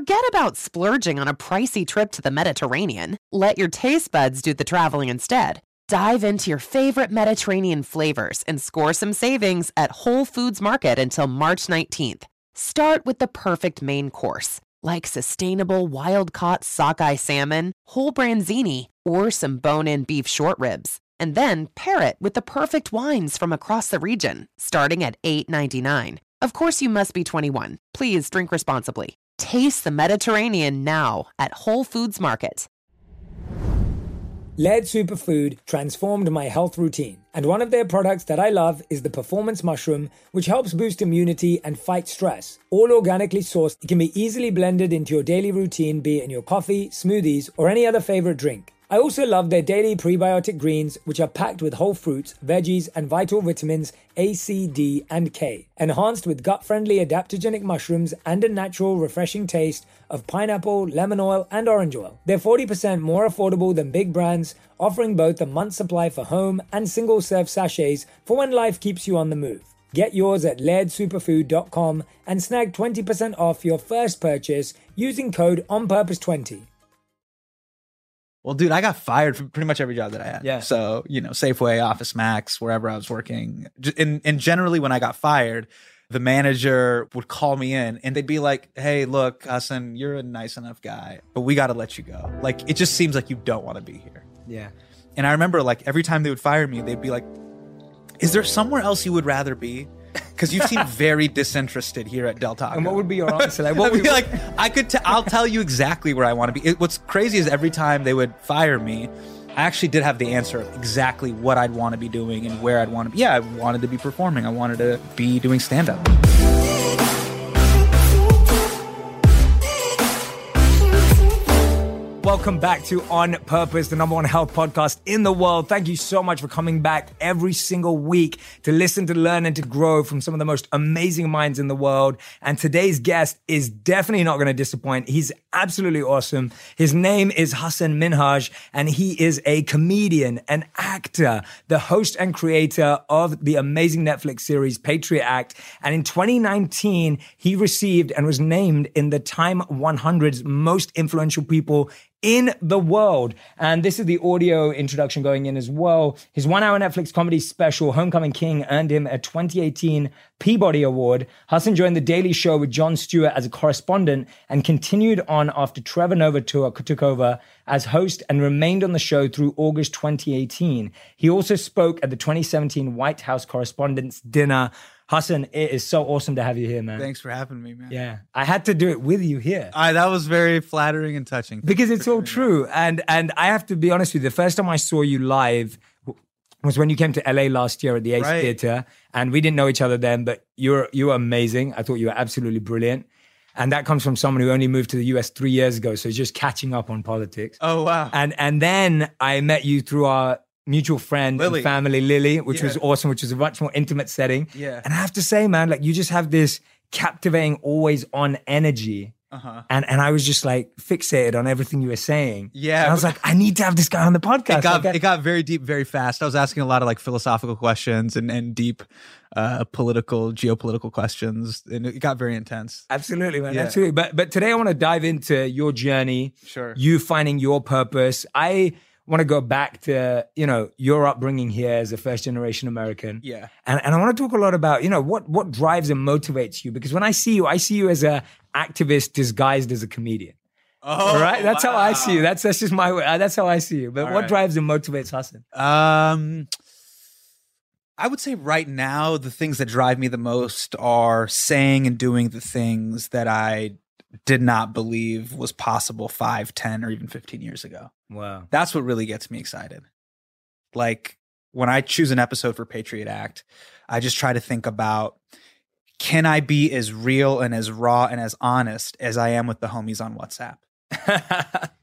Forget about splurging on a pricey trip to the Mediterranean. Let your taste buds do the traveling instead. Dive into your favorite Mediterranean flavors and score some savings at Whole Foods Market until March 19th. Start with the perfect main course, like sustainable wild caught sockeye salmon, whole branzini, or some bone in beef short ribs. And then pair it with the perfect wines from across the region, starting at $8.99. Of course, you must be 21. Please drink responsibly. Taste the Mediterranean now at Whole Foods Market. Laird Superfood transformed my health routine, and one of their products that I love is the Performance Mushroom, which helps boost immunity and fight stress. All organically sourced, it can be easily blended into your daily routine, be it in your coffee, smoothies, or any other favorite drink. I also love their daily prebiotic greens, which are packed with whole fruits, veggies, and vital vitamins A, C, D, and K, enhanced with gut friendly adaptogenic mushrooms and a natural, refreshing taste of pineapple, lemon oil, and orange oil. They're 40% more affordable than big brands, offering both a month supply for home and single serve sachets for when life keeps you on the move. Get yours at lairdsuperfood.com and snag 20% off your first purchase using code ONPURPOSE20. Well, dude, I got fired from pretty much every job that I had. Yeah. So, you know, Safeway, Office Max, wherever I was working. And, and generally, when I got fired, the manager would call me in and they'd be like, hey, look, Hasan, you're a nice enough guy, but we got to let you go. Like, it just seems like you don't want to be here. Yeah. And I remember, like, every time they would fire me, they'd be like, is there somewhere else you would rather be? Because you seem very disinterested here at Del Taco. And what would be your answer? Like, what I'd be would like, I could. T- I'll tell you exactly where I want to be. It, what's crazy is every time they would fire me, I actually did have the answer of exactly what I'd want to be doing and where I'd want to be. Yeah, I wanted to be performing. I wanted to be doing stand up. Welcome back to On Purpose, the number one health podcast in the world. Thank you so much for coming back every single week to listen, to learn, and to grow from some of the most amazing minds in the world. And today's guest is definitely not going to disappoint. He's absolutely awesome. His name is Hasan Minhaj, and he is a comedian, an actor, the host and creator of the amazing Netflix series Patriot Act. And in 2019, he received and was named in the Time 100's most influential people in the world. And this is the audio introduction going in as well. His one hour Netflix comedy special, Homecoming King, earned him a 2018 Peabody Award. Hasan joined The Daily Show with Jon Stewart as a correspondent and continued on after Trevor Noah took over as host and remained on the show through August 2018. He also spoke at the 2017 White House Correspondents' Dinner. Hasan, it is so awesome to have you here, man. Thanks for having me, man. Yeah, I had to do it with you here I, that was very flattering and touching. because it's all true. And and I have to be honest with you. The first time I saw you live was when you came to LA last year at the Ace Right. Theater, and we didn't know each other then. But you're you were amazing. I thought you were absolutely brilliant. And that comes from someone who only moved to the US three years ago, so he's just catching up on politics. Oh wow. And and then I met you through our mutual friend Lily. and family, Lily, which was awesome, which was a much more intimate setting. Yeah. And I have to say, man, like you just have this captivating, always on energy. Uh-huh. And and I was just like fixated on everything you were saying. Yeah, And I was like, I need to have this guy on the podcast. it got Like, it got very deep very fast. I was asking a lot of like philosophical questions and and deep uh political geopolitical questions and it got very intense. Absolutely, man. Yeah. Absolutely. But but today I want to dive into your journey. Sure. You finding your purpose. I want to go back to, you know, your upbringing here as a first generation American. Yeah. And and I want to talk a lot about, you know, what what drives and motivates you. Because when I see you, I see you as a activist disguised as a comedian. Oh, All right. That's how I see you. That's that's just my way. uh, That's how I see you. But All what right. drives and motivates Hasan? Um, I would say right now the things that drive me the most are saying and doing the things that I did not believe was possible 5, 10 or even 15 years ago. Wow. That's what really gets me excited. Like when I choose an episode for Patriot Act, I just try to think about can I be as real and as raw and as honest as I am with the homies on WhatsApp?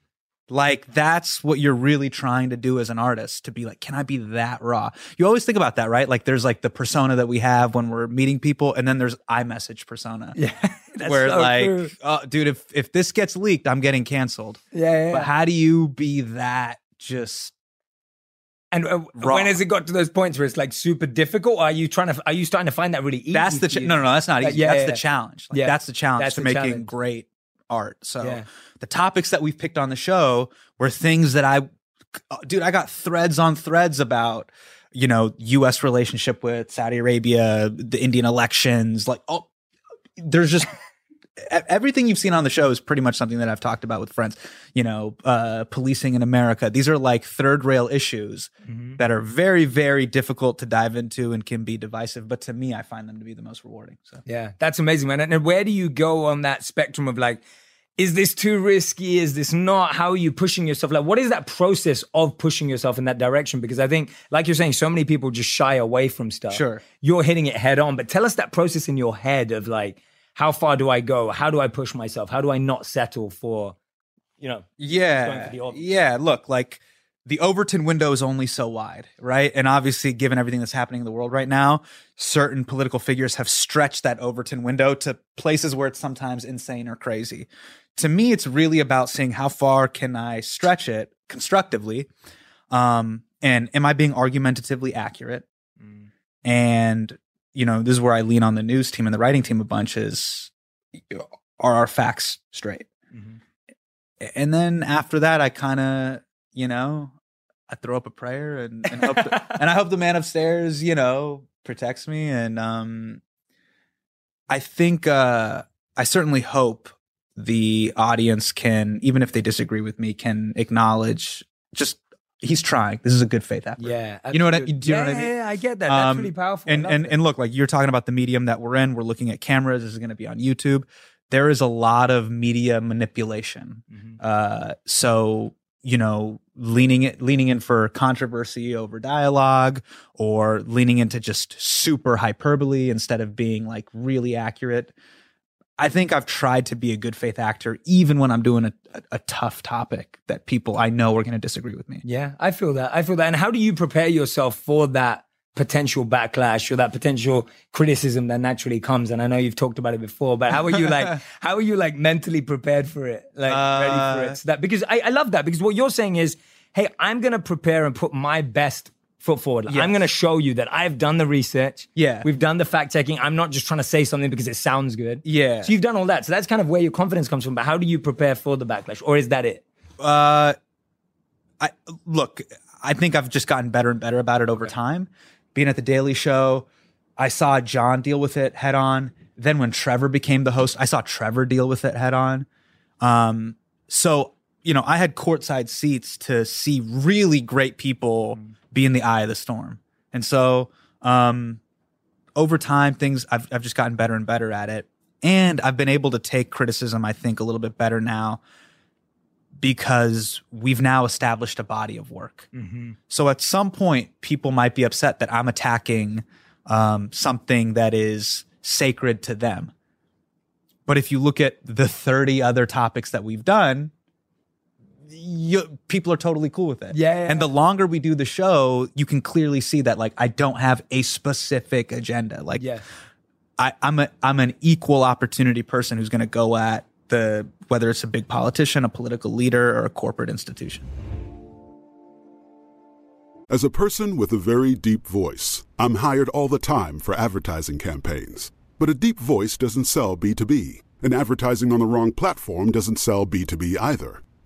Like that's what you're really trying to do as an artist to be like, can I be that raw? You always think about that, right? Like there's like the persona that we have when we're meeting people, and then there's iMessage persona. yeah. Where so like, oh, dude, if if this gets leaked, I'm getting canceled. Yeah, yeah, But yeah. how do you be that just And uh, when has it got to those points where it's like super difficult? Are you trying to? Are you starting to find that really easy? that's the you? no, no, no, that's not Like, yeah, that's yeah, the yeah. challenge. Like, Yeah. that's the challenge That's to the making challenge. great art. So Yeah. the topics that we've picked on the show were things that I, dude, I got threads on threads about, you know, U.S. relationship with Saudi Arabia, the Indian elections, like, oh, there's just everything you've seen on the show is pretty much something that I've talked about with friends. You know, uh, policing in America. These are like third rail issues that are very, very difficult to dive into and can be divisive. But to me, I find them to be the most rewarding. So Yeah, that's amazing, man. And where do you go on that spectrum of like, is this too risky? Is this not? How are you pushing yourself? Like, what is that process of pushing yourself in that direction? Because I think, like you're saying, so many people just shy away from stuff. Sure. You're hitting it head on, but tell us that process in your head of like, how far do I go? How do I push myself? How do I not settle for, you know, yeah, yeah. Look, like the Overton window is only so wide, right? And obviously, given everything that's happening in the world right now, certain political figures have stretched that Overton window to places where it's sometimes insane or crazy. To me, it's really about seeing how far can I stretch it constructively, um, and am I being argumentatively accurate? And you know, this is where I lean on the news team and the writing team a bunch. Is are our facts straight? and then after that, I kind of, you know, I throw up a prayer and and, hope the, and I hope the man upstairs, you know, protects me. And um, I think uh, I certainly hope the audience can, even if they disagree with me, can acknowledge just he's trying. This is a good faith effort. Yeah, You know what I- absolutely. do you know yeah, what I mean? Yeah, I get that. That's Um, really powerful. And and and look like you're talking about the medium that we're in we're looking at cameras this is going to be on youtube there is a lot of media manipulation Mhm. uh so you know leaning it leaning in for controversy over dialogue or leaning into just super hyperbole instead of being like really accurate i think i've tried to be a good faith actor even when i'm doing a, a, a tough topic that people i know are going to disagree with me Yeah, I feel that. I feel that. And how do you prepare yourself for that potential backlash or that potential criticism that naturally comes? And I know you've talked about it before, but how are you like? how are you like mentally prepared for it? Like ready for Uh, it? So that because I, I love that because what you're saying is, hey, I'm gonna prepare and put my best foot forward. Like, I'm gonna show you that I've done the research. Yeah. we've done the fact checking. I'm not just trying to say something because it sounds good. Yeah. So you've done all that. So that's kind of where your confidence comes from. But how do you prepare for the backlash, or is that it? Uh, I look. I think I've just gotten better and better about it over time. Being at the Daily Show, I saw Jon deal with it head on. Then when Trevor became the host, I saw Trevor deal with it head on. Um, so you know, I had courtside seats to see really great people be in the eye of the storm, and so um, over time, things I've I've just gotten better and better at it, and I've been able to take criticism. I think a little bit better now because we've now established a body of work. So at some point, people might be upset that I'm attacking um, something that is sacred to them. But if you look at the 30 other topics that we've done, you, people are totally cool with it. Yeah, yeah, And the longer we do the show, you can clearly see that like I don't have a specific agenda. Like Yeah. I, I'm a I'm an equal opportunity person who's going to go at the whether it's a big politician, a political leader, or a corporate institution. As a person with a very deep voice, I'm hired all the time for advertising campaigns. But a deep voice doesn't sell B2B, and advertising on the wrong platform doesn't sell B2B either.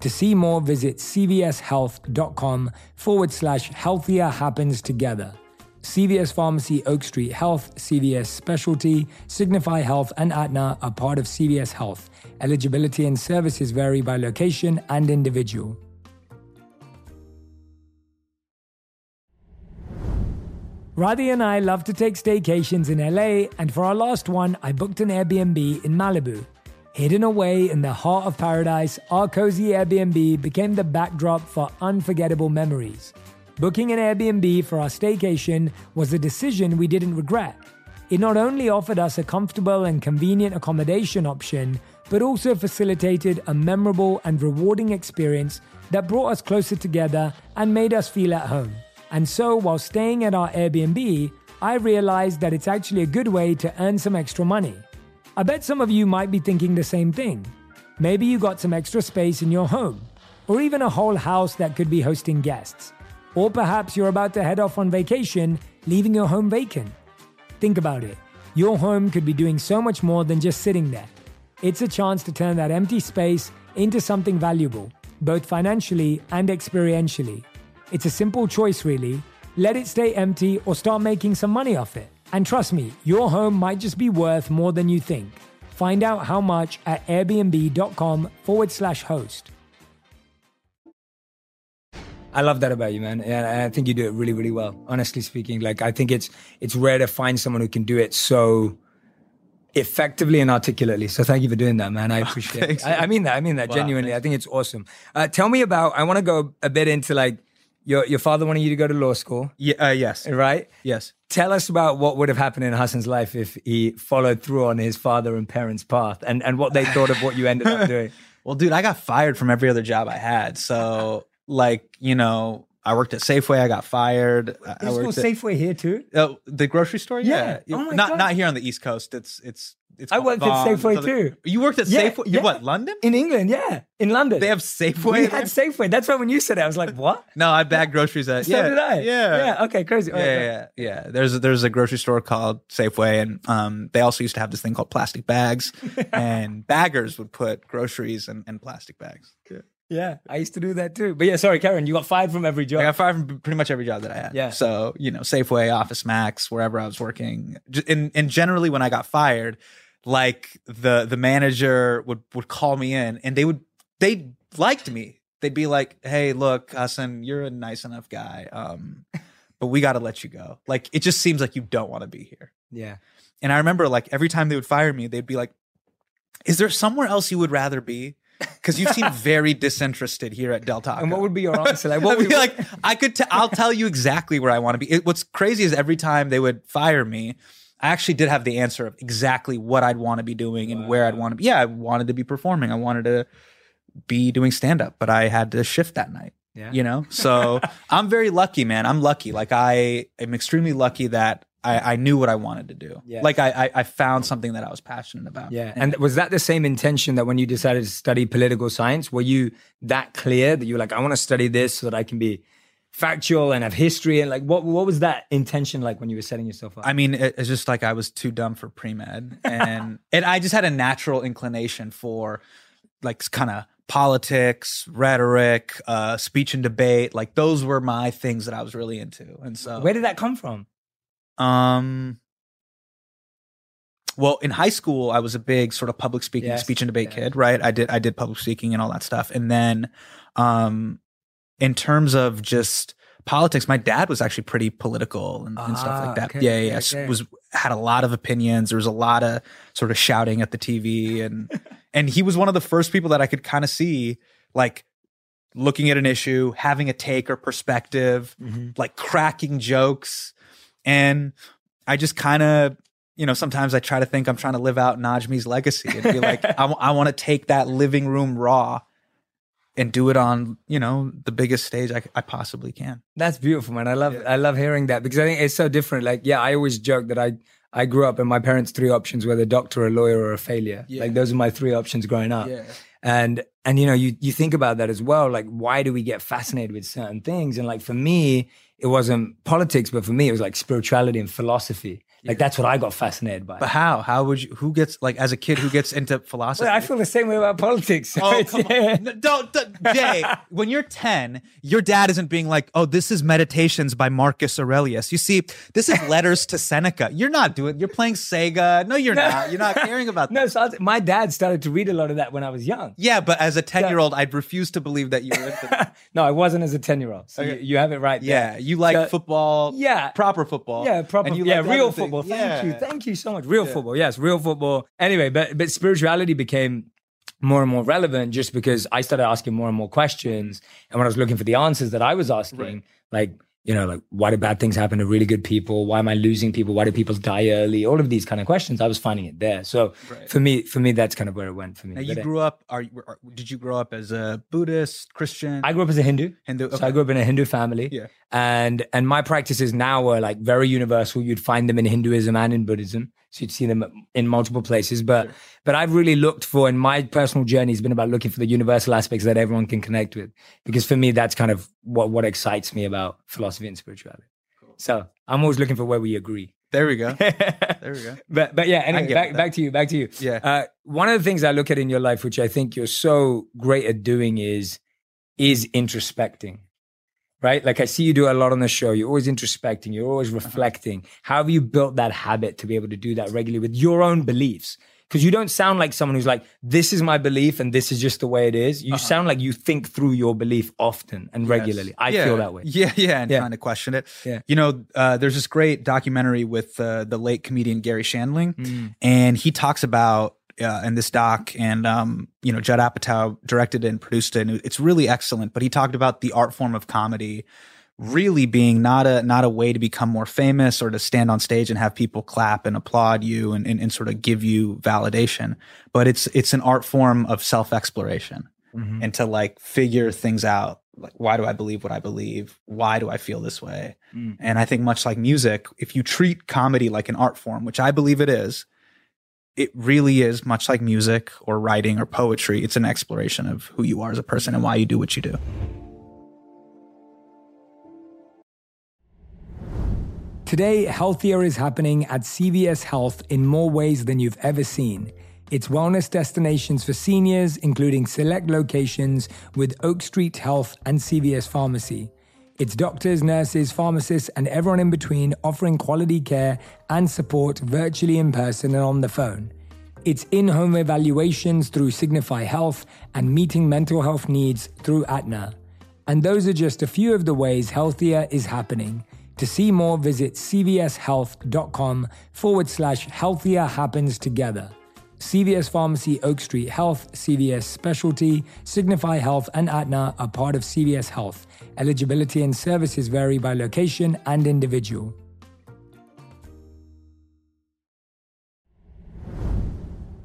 To see more, visit cvshealth.com forward slash healthier happens together. CVS Pharmacy, Oak Street Health, CVS Specialty, Signify Health, and Aetna are part of CVS Health. Eligibility and services vary by location and individual. Radhi and I love to take staycations in LA, and for our last one, I booked an Airbnb in Malibu. Hidden away in the heart of paradise, our cozy Airbnb became the backdrop for unforgettable memories. Booking an Airbnb for our staycation was a decision we didn't regret. It not only offered us a comfortable and convenient accommodation option, but also facilitated a memorable and rewarding experience that brought us closer together and made us feel at home. And so, while staying at our Airbnb, I realized that it's actually a good way to earn some extra money. I bet some of you might be thinking the same thing. Maybe you got some extra space in your home, or even a whole house that could be hosting guests. Or perhaps you're about to head off on vacation, leaving your home vacant. Think about it. Your home could be doing so much more than just sitting there. It's a chance to turn that empty space into something valuable, both financially and experientially. It's a simple choice, really. Let it stay empty or start making some money off it. And trust me, your home might just be worth more than you think. Find out how much at airbnb.com forward slash host. I love that about you, man. And I think you do it really, really well. Honestly speaking, like I think it's it's rare to find someone who can do it so effectively and articulately. So thank you for doing that, man. I appreciate Thanks, it. I, I mean that. I mean that Wow, genuinely. I think it's awesome. Uh, tell me about. I want to go a bit into like your your father wanted you to go to law school, Yeah, uh, yes, right? yes. Tell us about what would have happened in Hasan's life if he followed through on his father and parents' path, and and what they thought of what you ended up doing. Well, dude, I got fired from every other job I had. So, like, you know, I worked at Safeway. I got fired. I- I There's no worked at Safeway here too. oh, the grocery store. Yeah. Yeah, Oh my not God. not here on the East Coast. It's it's it's. I worked at Safeway too. You worked at Yeah, Safeway. yeah. You what? London? In England, yeah, in London. They have Safeway. we there? had Safeway. That's why when you said it, I was like, what? no, I bagged groceries at. So yeah, did I. Yeah, Yeah. Okay. Crazy. Yeah, right, yeah, yeah, yeah. There's a, there's a grocery store called Safeway, and um, they also used to have this thing called plastic bags, and baggers would put groceries in, in plastic bags. Yeah, Yeah, I used to do that too. But yeah, sorry, Karen, you got fired from every job. I got fired from pretty much every job that I had. Yeah. So you know, Safeway, Office Max, wherever I was working, and and generally when I got fired, like the the manager would would call me in, and they would they liked me. They'd be like, "Hey, look, Hasan, you're a nice enough guy, um, but we got to let you go. Like, it just seems like you don't want to be here." yeah. And I remember like every time they would fire me, they'd be like, "Is there somewhere else you would rather be?" Because you seem very disinterested here at Del Taco. And what would be your answer? Like, what would be like, I could, t- I'll tell you exactly where I want to be. It, what's crazy is every time they would fire me, I actually did have the answer of exactly what I'd want to be doing and where I'd want to be. Yeah, I wanted to be performing. I wanted to be doing stand up, but I had to shift that night. Yeah. You know, so I'm very lucky, man. I'm lucky. Like I am extremely lucky that I, I knew what I wanted to do. Yeah. Like I, I, I found something that I was passionate about. Yeah. And was that the same intention that when you decided to study political science, were you that clear that you were like, I want to study this so that I can be factual and have history? And like, what, what was that intention like when you were setting yourself up? I mean, it- it's just like I was too dumb for pre med, and and I just had a natural inclination for like kind of politics, rhetoric, uh, speech and debate. Like those were my things that I was really into, and so Where did that come from? um. Well, in high school, I was a big sort of public speaking, Yes. speech and debate Yeah. kid, right? I did I did public speaking and all that stuff, and then, um, in terms of just politics, my dad was actually pretty political and, and stuff Ah, like that. okay, yeah, yeah, okay. Was had a lot of opinions. There was a lot of sort of shouting at the TV, and and he was one of the first people that I could kind of see like looking at an issue, having a take or perspective, Mm-hmm. like cracking jokes. And I just kind of, you know, sometimes I try to think I'm trying to live out Najmi's legacy and be like, I, want to take that living room raw and do it on, you know, the biggest stage I, I possibly can. That's beautiful, man. I love I love hearing that because I think it's so different. Like, yeah, I always joke that I I grew up and my parents' three options were the doctor, a lawyer, or a failure. Yeah. Like those are my three options growing up. Yeah. And and you know, you you think about that as well. Like, why do we get fascinated with certain things? And like for me, it wasn't politics, but for me, it was like spirituality and philosophy. Like that's what I got fascinated by. But how? How would you? Who gets like as a kid? Who gets into philosophy? Well, I feel the same way about politics. So Oh, come on. No, Don't, don't- Jay. When you're 10, your dad isn't being like, "Oh, this is Meditations by Marcus Aurelius." You see, this is letters to Seneca. You're not doing. You're playing Sega. No, you're not. You're not caring about That. No, so was- my dad started to read a lot of that when I was young. Yeah, but as a 10 year old, I'd refuse to believe that you were into that. No, I wasn't as a 10 year old. So you, you have it right Yeah, there. you like So- football. Yeah. proper football. Yeah, proper. and you yeah, like real things. Football. Thank Yeah. you, thank you so much. Real football. Yes, real football. Anyway, but but spirituality became more and more relevant just because I started asking more and more questions, and when I was looking for the answers that I was asking, like you know, like why do bad things happen to really good people? Why am I losing people? Why do people die early? All of these kind of questions, I was finding it there. So for me, for me, that's kind of where it went for me. Now, you But, uh, grew up. Are? Are, did you grow up as a Buddhist, Christian? I grew up as a Hindu. Hindu. So. I grew up in a Hindu family. Yeah. And and my practices now are like very universal. You'd find them in Hinduism and in Buddhism. So you'd see them in multiple places. But but I've really looked for in my personal journey has been about looking for the universal aspects that everyone can connect with. Because for me, that's kind of what what excites me about philosophy and spirituality. So I'm always looking for where we agree. There we go. There we go. But but yeah, anyway, back back to you, back to you. Yeah. Uh, one of the things I look at in your life, which I think you're so great at doing, is is introspecting. Right? Like I see you do a lot on the show. You're always introspecting, you're always Uh-huh. reflecting. How have you built that habit to be able to do that regularly with your own beliefs? Because you don't sound like someone who's like, this is my belief and this is just the way it is. Uh-huh. You sound like you think through your belief often and regularly. I Yeah. feel that way. Yeah, yeah, and Yeah. trying to question it. Yeah. You know, uh, there's this great documentary with uh, the late comedian Garry Shandling, Mm. and he talks about uh, in this doc, and um, you know, Judd Apatow directed it and produced it, and it's really excellent. But he talked about the art form of comedy really being not a not a way to become more famous or to stand on stage and have people clap and applaud you and, and, and sort of give you validation but it's it's an art form of self-exploration and to like figure things out like why do i believe what i believe? Why do i feel this way? And i think much like music if you treat comedy like an art form which i believe it is it really is much like music or writing or poetry it's an exploration of who you are as a person and why you do what you do Today, healthier is happening at CVS Health in more ways than you've ever seen. It's wellness destinations for seniors, including select locations with Oak Street Health and CVS Pharmacy. It's doctors, nurses, pharmacists, and everyone in between offering quality care and support virtually in person and on the phone. It's in home evaluations through Signify Health and meeting mental health needs through Aetna. And those are just a few of the ways healthier is happening. To see more, visit cvshealth.com forward slash healthier happens together. CVS Pharmacy, Oak Street Health, CVS Specialty, Signify Health, and Aetna are part of CVS Health. Eligibility and services vary by location and individual.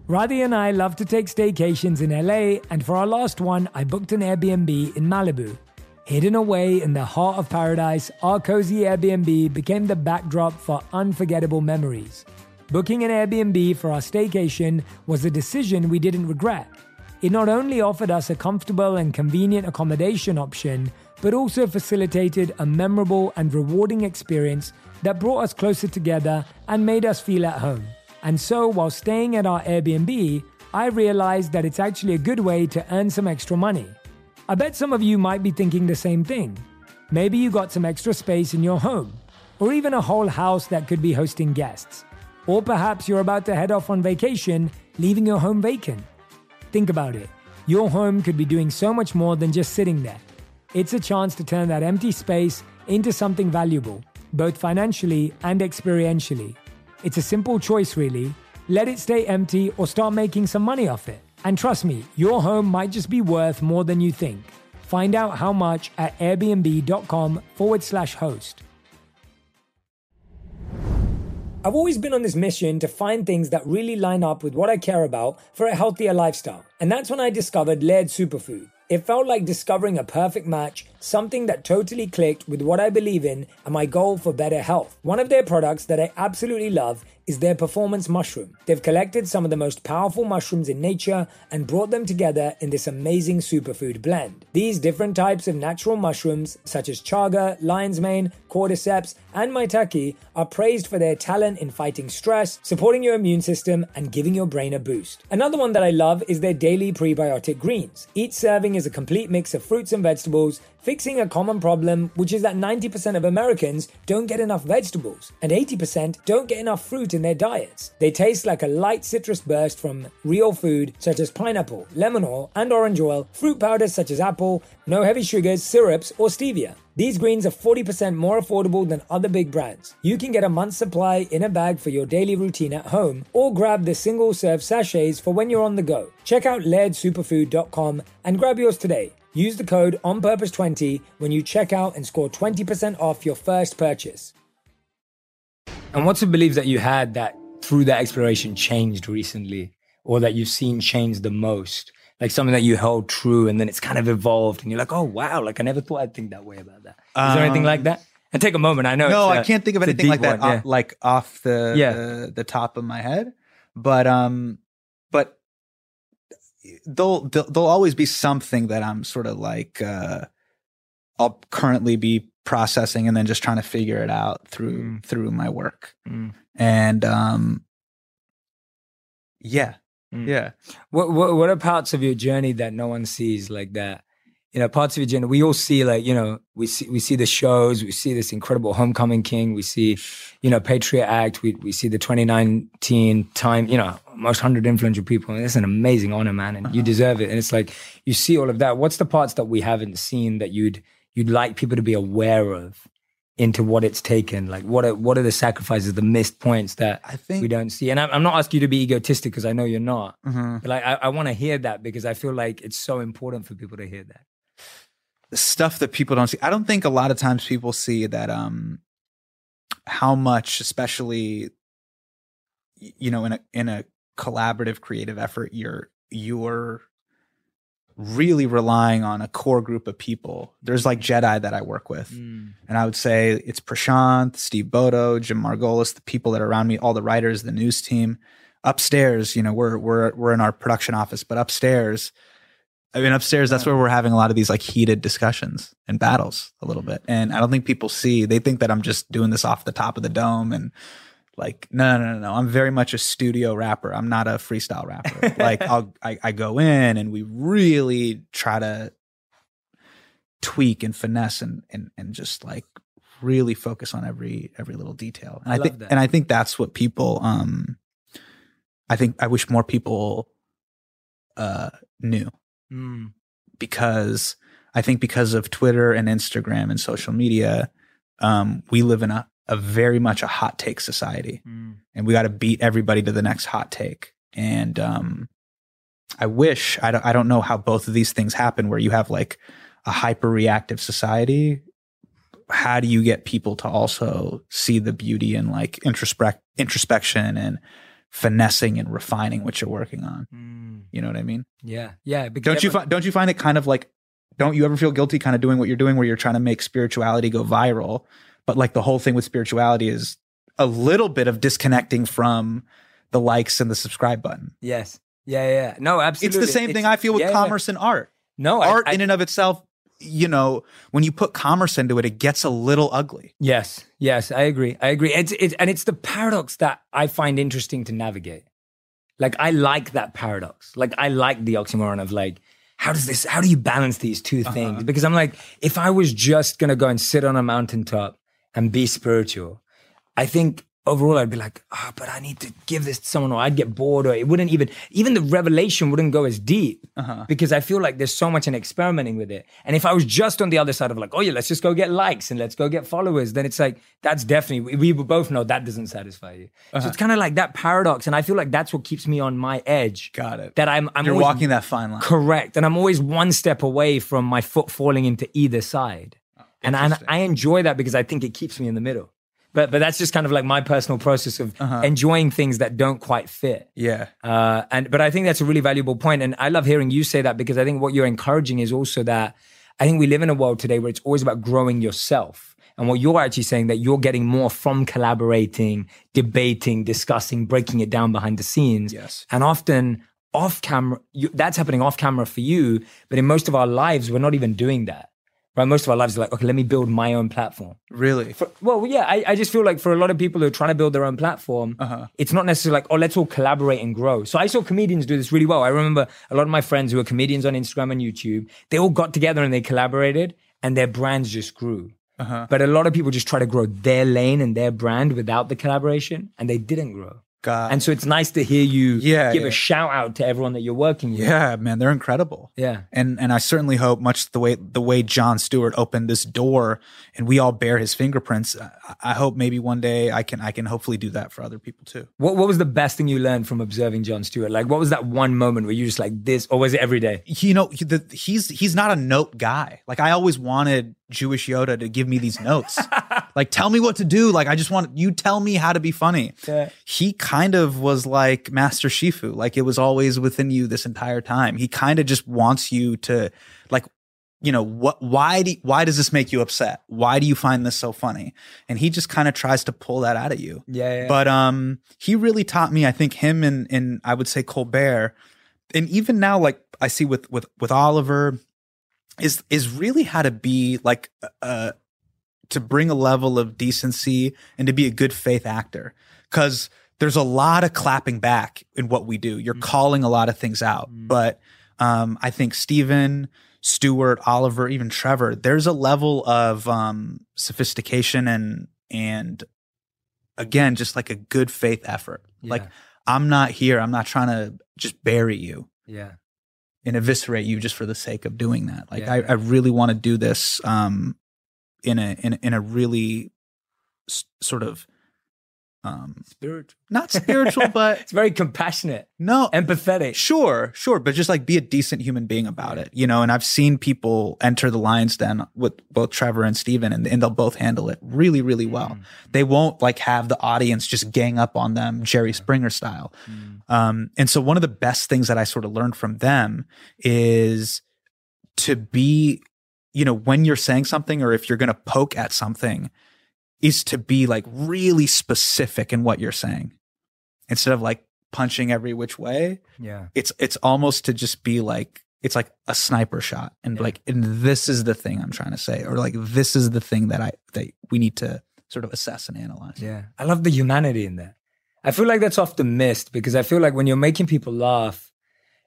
Radhi and I love to take staycations in LA, and for our last one, I booked an Airbnb in Malibu. Hidden away in the heart of paradise, our cozy Airbnb became the backdrop for unforgettable memories. Booking an Airbnb for our staycation was a decision we didn't regret. It not only offered us a comfortable and convenient accommodation option, but also facilitated a memorable and rewarding experience that brought us closer together and made us feel at home. And so, while staying at our Airbnb, I realized that it's actually a good way to earn some extra money. I bet some of you might be thinking the same thing. Maybe you got some extra space in your home, or even a whole house that could be hosting guests. Or perhaps you're about to head off on vacation, leaving your home vacant. Think about it. Your home could be doing so much more than just sitting there. It's a chance to turn that empty space into something valuable, both financially and experientially. It's a simple choice, really. Let it stay empty or start making some money off it. And trust me, your home might just be worth more than you think. Find out how much at airbnb.com forward slash host. I've always been on this mission to find things that really line up with what I care about for a healthier lifestyle. And that's when I discovered Laird Superfood. It felt like discovering a perfect match, something that totally clicked with what I believe in and my goal for better health. One of their products that I absolutely love is their performance mushroom. They've collected some of the most powerful mushrooms in nature and brought them together in this amazing superfood blend. These different types of natural mushrooms, such as chaga, lion's mane, cordyceps, and maitake, are praised for their talent in fighting stress, supporting your immune system, and giving your brain a boost. Another one that I love is their daily prebiotic greens. Each serving is a complete mix of fruits and vegetables, fixing a common problem, which is that 90% of Americans don't get enough vegetables, and 80% don't get enough fruit in their diets. They taste like a light citrus burst from real food, such as pineapple, lemon oil, and orange oil, fruit powders such as apple, no heavy sugars, syrups, or stevia. These greens are 40% more affordable than other big brands. You can get a month's supply in a bag for your daily routine at home, or grab the single serve sachets for when you're on the go. Check out lairdsuperfood.com and grab yours today. Use the code ONPURPOSE20 when you check out and score 20% off your first purchase. And what's a belief that you had that through that exploration changed recently or that you've seen change the most? Like something that you held true and then it's kind of evolved and you're like, oh, wow, like I never thought I'd think that way about that. Is there anything like that? And take a moment. I know. No, I can't think of anything like that, one, yeah. off, like off the, Yeah. the the top of my head. But um, there'll there'll, there'll always be something that I'm sort of like uh, I'll currently be processing and then just trying to figure it out through Mm. through my work. Mm. And um, yeah, Mm. yeah. What, what what are parts of your journey that no one sees like that? You know, parts of your journey we all see like you know we see we see the shows, we see this incredible Homecoming King, we see you know Patriot Act, we we see the 2019 time, you know, most hundred influential people, and it's an amazing honor, man, and you deserve it. And it's like you see all of that. What's the parts that we haven't seen that you'd you'd like people to be aware of into what it's taken? Like what are what are the sacrifices, the missed points that I think we don't see. And I'm, I'm not asking you to be egotistic because I know you're not. Mhm. But like, I, I want to hear that because I feel like it's so important for people to hear that. The stuff that people don't see. I don't think a lot of times people see that um how much, especially you know, in a in a collaborative creative effort, you're you're really relying on a core group of people. There's like Jedi that I work with. And I would say it's Prashanth, Steve Bodow, Jim Margolis, the people that are around me, all the writers, the news team. Upstairs, you know, we're we're we're in our production office, but upstairs, I mean, upstairs, that's where we're having a lot of these like heated discussions and battles a little bit. And I don't think people see, they think that I'm just doing this off the top of the dome and like, no, no, no, no. I'm very much a studio rapper. I'm not a freestyle rapper. like I'll, I, I go in and we really try to tweak and finesse and, and, and just like really focus on every, every little detail. And I I, think, and I think that's what people, um, I think I wish more people, uh, knew Mm. because I think because of Twitter and Instagram and social media, um, we live in a, a very much a hot take society, Mm. and we got to beat everybody to the next hot take. And um, I wish I don't I don't know how both of these things happen where you have like a hyper reactive society. How do you get people to also see the beauty and like introspect introspection and finessing and refining what you're working on? Mm. You know what I mean? Yeah, yeah. Because don't you find don't you find it kind of like don't you ever feel guilty kind of doing what you're doing where you're trying to make spirituality go viral but like the whole thing with spirituality is a little bit of disconnecting from the likes and the subscribe button Yes. Yeah, yeah. No, absolutely. it's the same thing i feel with yeah, yeah. commerce and art No, I- art I- in and of itself you know when you put commerce into it it gets a little ugly Yes, yes, I agree. I agree. It's it's and it's the paradox that I find interesting to navigate. Like I like that paradox. Like I like the oxymoron of like, how does this? How do you balance these two uh-huh. things? Because I'm like, if I was just gonna go and sit on a mountaintop and be spiritual, I think overall I'd be like, ah, but I need to give this to someone, or I'd get bored, or it wouldn't even even the revelation wouldn't go as deep because I feel like there's so much in experimenting with it. And if I was just on the other side of like, oh yeah, let's just go get likes and let's go get followers, then it's like that's definitely we we both know that doesn't satisfy you. So it's kind of like that paradox, and I feel like that's what keeps me on my edge. Got it. That I'm I'm you're walking that fine line Correct. And I'm always one step away from my foot falling into either side. And I. I enjoy that because I think it keeps me in the middle. But but that's just kind of like my personal process of enjoying things that don't quite fit. yeah Uh, and but I think that's a really valuable point, and I love hearing you say that because I think what you're encouraging is also that I think we live in a world today where it's always about growing yourself, And what you're actually saying that you're getting more from collaborating, debating, discussing, breaking it down behind the scenes. Yes. And often off camera, you, that's happening off camera for you. But in most of our lives, we're not even doing that. Right? Most of our lives are like, okay, let me build my own platform. Really? For, well, yeah, I, I just feel like for a lot of people who are trying to build their own platform, Uh-huh. it's not necessarily like, oh, let's all collaborate and grow. So I saw comedians do this really well. I remember a lot of my friends who are comedians on Instagram and YouTube, they all got together and they collaborated and their brands just grew. Uh-huh. But a lot of people just try to grow their lane and their brand without the collaboration and they didn't grow. God. And so it's nice to hear you Yeah, give yeah. a shout out to everyone that you're working with. yeah, man, they're incredible. Yeah. and and I certainly hope much the way the way Jon Stewart opened this door, and we all bear his fingerprints. I, I hope maybe one day I can I can hopefully do that for other people too. What, what was the best thing you learned from observing Jon Stewart? Like, what was that one moment where you just like this, or was it every day? You know, the, he's he's not a note guy. Like I always wanted Jewish Yoda to give me these notes. like tell me what to do. Like I just want you tell me how to be funny. Yeah. He kind of was like Master Shifu. Like it was always within you this entire time. He kind of just wants you to like you know what why do why does this make you upset? Why do you find this so funny? And he just kind of tries to pull that out of you. Yeah, yeah. But um he really taught me I think him and and I would say Colbert and even now like I see with with with Oliver is is really how to be like uh to bring a level of decency and to be a good faith actor cuz there's a lot of clapping back in what we do. You're calling a lot of things out. But um I think stephen Stewart, Oliver, even Trevor, there's a level of um sophistication and and again just like a good faith effort. Like I'm not here. I'm not trying to just bury you Yeah. And eviscerate you just for the sake of doing that. Like Yeah, I. I really want to do this um, in a in a, in a really s- sort of um, Spiritual. not spiritual, but It's very compassionate, no, empathetic. sure, sure, but just like be a decent human being about it, you know. And I've seen people enter the Lions Den with both Trevor and Steven and, and they'll both handle it really, really well. They won't like have the audience just gang up on them, Jerry Springer style. Um, and so one of the best things that I sort of learned from them is to be, you know, when you're saying something or if you're going to poke at something, is to be like really specific in what you're saying instead of like punching every which way. Yeah. It's it's almost to just be like it's like a sniper shot and Yeah. like and this is the thing I'm trying to say or like this is the thing that I that we need to sort of assess and analyze. Yeah. I love the humanity in that. I feel like that's often missed because I feel like when you're making people laugh,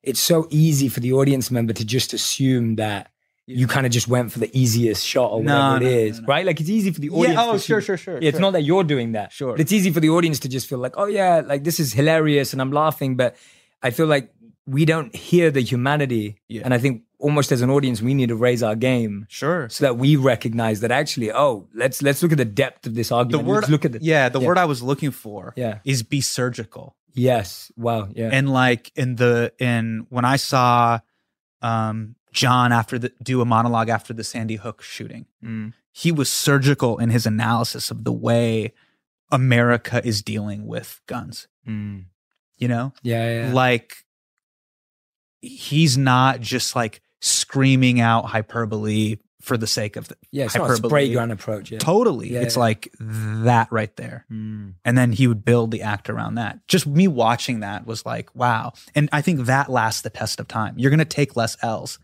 it's so easy for the audience member to just assume that you kind of just went for the easiest shot or No, whatever no, it is, no. right? Like it's easy for the audience. Yeah, oh, sure, sure, sure, Yeah, it's sure. not that you're doing that. Sure. But it's easy for the audience to just feel like, oh yeah, like this is hilarious and I'm laughing. But I feel like we don't hear the humanity. Yeah. And I think almost as an audience, we need to raise our game Sure. so that we recognize that actually, oh, let's let's look at the depth of this The argument. word let's look at the Yeah, the word I was looking for Yeah. is be surgical. Yes. Wow. Yeah. and like in the in when I saw um Jon after the do a monologue after the Sandy Hook shooting, Mm. he was surgical in his analysis of the way America is dealing with guns. Mm. You know, Yeah. Yeah. like he's not just like screaming out hyperbole for the sake of the yeah. It's not a hyperbole. spray gun approach. Yeah. Totally, Yeah, it's yeah. like that right there Mm. and then he would build the act around that. Just me watching that was like, wow. And I think that lasts the test of time. You're going to take less L's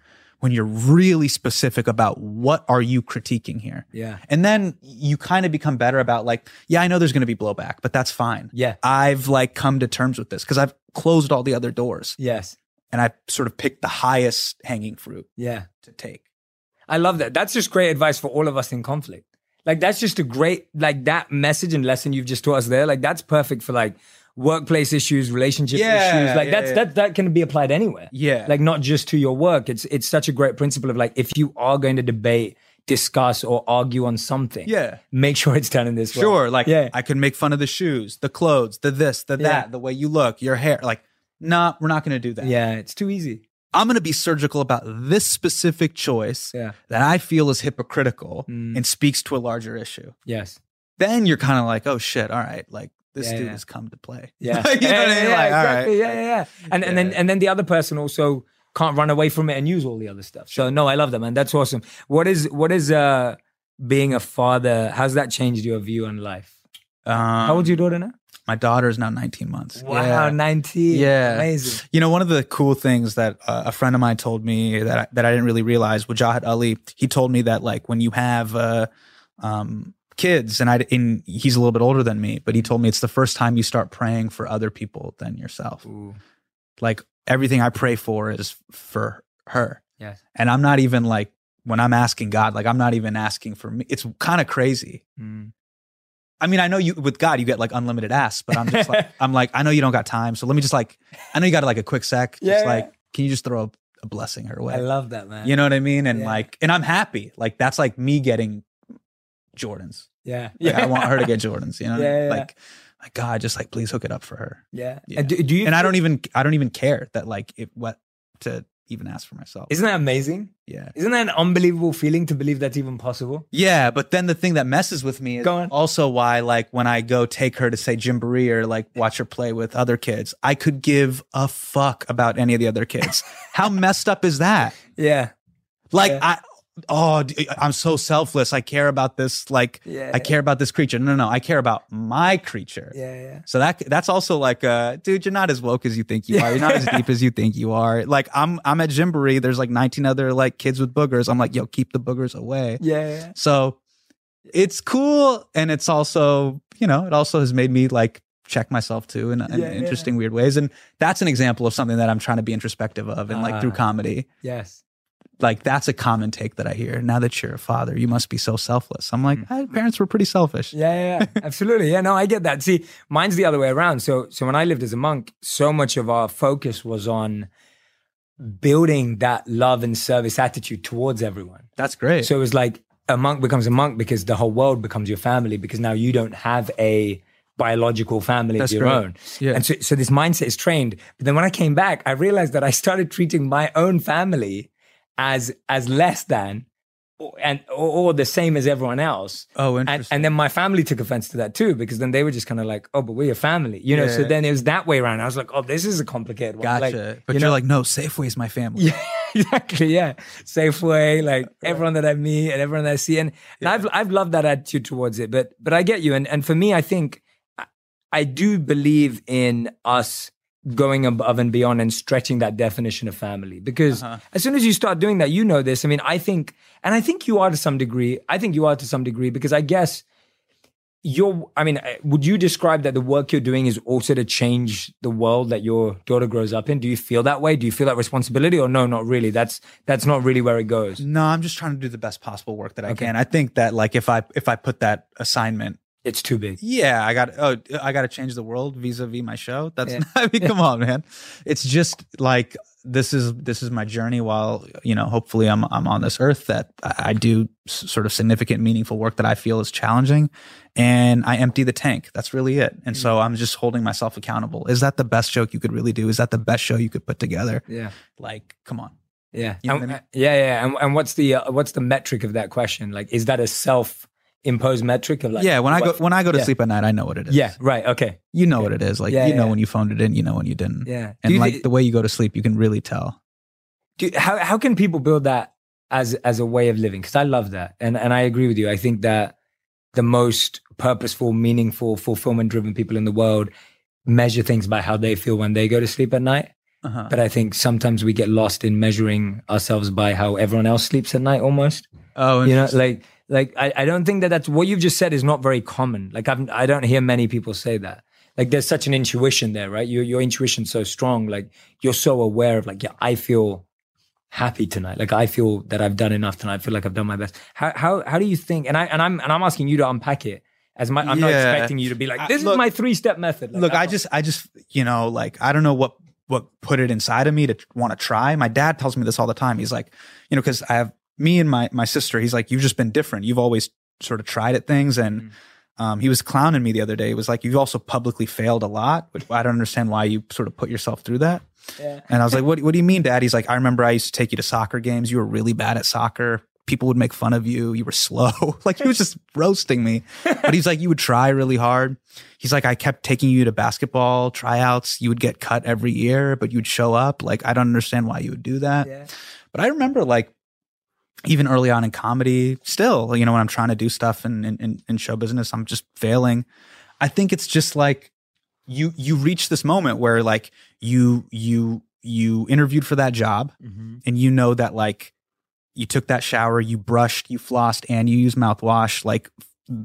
when you're really specific about what are you critiquing here. Yeah. And then you kind of become better about like, yeah, I know there's going to be blowback, but that's fine. Yeah. I've like come to terms with this because I've closed all the other doors Yes. and I sort of picked the highest hanging fruit Yeah. to take. I love that. That's just great advice for all of us in conflict. Like that's just a great like that message and lesson you've just taught us there. Like that's perfect for like workplace issues, relationship Yeah, issues. Like yeah, that's yeah. that that can be applied anywhere. Yeah. Like not just to your work. It's it's such a great principle of like if you are going to debate, discuss, or argue on something, Yeah. make sure it's done in this way. Sure. Like yeah. I can make fun of the shoes, the clothes, the this, the that, the way you look, your hair. Like, nah, we're not going to do that. yeah, it's too easy. I'm going to be surgical about this specific choice Yeah. that I feel is hypocritical Mm. and speaks to a larger issue. Yes. Then you're kind of like, oh shit, all right, like this Yeah, dude yeah. has come to play. Yeah. you know what I mean? yeah, Like, exactly. right. Yeah, yeah, yeah. And and then and then the other person also can't run away from it and use all the other stuff. So no, I love that, man. That's awesome. What is what is uh being a father, how's that changed your view on life? Um, How old's your daughter now? My daughter is now 19 months. Wow, Yeah. 19. Yeah. Amazing. You know, one of the cool things that uh, a friend of mine told me that I, that I didn't really realize, Wajahat Ali, he told me that like when you have uh, um, kids, and I, and he's a little bit older than me, but he told me it's the first time you start praying for other people than yourself. Like everything I pray for is for her, Yes. and I'm not even like when I'm asking God, like I'm not even asking for me. It's kind of crazy. Mm. I mean, I know you with God, you get like unlimited asks, but I'm just like, I'm like, I know you don't got time, so let me just like, I know you got like a quick sec, Yeah, just yeah. like, can you just throw a, a blessing her way? I love that, man. you know what I mean? And Yeah. like, and I'm happy. Like that's like me getting Jordans. yeah. Like, I want her to get Jordans. You know, Yeah, yeah, yeah. like, like God, just like please hook it up for her. Yeah. Yeah. And do, do you And I don't even, I don't even care that like it what to even ask for myself. Isn't that amazing? yeah. Isn't that an unbelievable feeling to believe that's even possible? Yeah, but then the thing that messes with me is also why, like, when I go take her to say Gymboree or like watch her play with other kids, I could give a fuck about any of the other kids. How messed up is that? Yeah. Like, Yeah. I, oh, I'm so selfless. I care about this. Like, Yeah. I care about this creature. No, no, no. I care about my creature. Yeah. Yeah. So that that's also like, uh, dude, you're not as woke as you think you are. You're not as deep as you think you are. Like, I'm I'm at Gymboree. There's like 19 other like kids with boogers. I'm like, yo, keep the boogers away. Yeah. yeah. So it's cool. And it's also, you know, it also has made me like check myself too in, in Yeah, yeah. interesting, weird ways. And that's an example of something that I'm trying to be introspective of and like through Ah. comedy. Yes. Like that's a common take that I hear. Now that you're a father, you must be so selfless. I'm like, "Eh, parents were pretty selfish. Mm. Yeah, yeah, yeah. absolutely. Yeah, no, I get that. See, mine's the other way around. So, so when I lived as a monk, so much of our focus was on building that love and service attitude towards everyone. That's great. So it was like a monk becomes a monk because the whole world becomes your family because now you don't have a biological family That's of your great. own. Yeah. And so, so this mindset is trained. But then when I came back, I realized that I started treating my own family as as less than and or, the same as everyone else. oh, And, interesting. and then my family took offense to that too, because then they were just kind of like, "Oh, but we're a family," you know. So then it was that way around. I was like, "Oh, this is a complicated one." gotcha. Like, but you are like, no, Safeway is my family. yeah, exactly. Yeah, Safeway, like everyone that I meet and everyone that I see, and, and I've I've loved that attitude towards it. But but I get you, and and for me, I think I, I do believe in us going above and beyond and stretching that definition of family because Uh-huh. as soon as you start doing that, you know this. I mean, I think, and I think you are to some degree. I think you are to some degree because I guess you're i mean uh, would you describe that the work you're doing is also to change the world that your daughter grows up in do you feel that way do you feel that responsibility or no not really that's that's not really where it goes No, I'm just trying to do the best possible work that I Okay. can. I think that like if I if I put that assignment, it's too big yeah, I got oh I got to change the world vis-a-vis my show. That's Yeah. I mean, come on, man. It's just like this is this is my journey. While you know, hopefully, I'm I'm on this earth that I do sort of significant, meaningful work that I feel is challenging, and I empty the tank. That's really it. And so I'm just holding myself accountable. Is that the best joke you could really do? Is that the best show you could put together? yeah Like, come on. yeah You know And- I mean? yeah yeah and, and what's the uh, what's the metric of that question like is that a self imposed metric of like yeah, when I go when I go to yeah. sleep at night, I know what it is. yeah right okay you know what it is. Like Yeah, you know when you phoned it in, you know when you didn't. yeah And like the way you go to sleep, you can really tell. do, how how can people build that as as a way of living? Because I love that, and and I agree with you. I think that the most purposeful, meaningful, fulfillment driven people in the world measure things by how they feel when they go to sleep at night. Uh-huh. But I think sometimes we get lost in measuring ourselves by how everyone else sleeps at night, almost. Oh, You know, like like I, I don't think that that's what you've just said is not very common. Like I've, I don't hear many people say that. Like there's such an intuition there, right? Your your intuition's so strong. Like you're so aware of like, yeah, I feel happy tonight. Like I feel that I've done enough tonight. I feel like I've done my best. How how how do you think? And I and I'm and I'm asking you to unpack it. As my, I'm not expecting you to be like, I- this is my three step method. Like, Look, I don't- just, I just, you know, like I don't know what what put it inside of me to want to try. My dad tells me this all the time. He's like, you know, because I have me and my my sister. He's like, you've just been different. You've always sort of tried at things, and Mm-hmm. um, he was clowning me the other day. He was like, you've also publicly failed a lot, which I don't understand why you sort of put yourself through that. Yeah. And I was like, what, what do you mean, dad? He's like, I remember I used to take you to soccer games. You were really bad at soccer. People would make fun of you. You were slow. like he was just roasting me. But he's like, you would try really hard. He's like, I kept taking you to basketball tryouts. You would get cut every year, but you'd show up. Like, I don't understand why you would do that. Yeah. But I remember like even early on in comedy, still, you know, when I'm trying to do stuff in, in, in show business, I'm just failing. I think it's just like you you reach this moment where like you you you interviewed for that job mm-hmm. and you know that like you took that shower, you brushed, you flossed, and you used mouthwash, like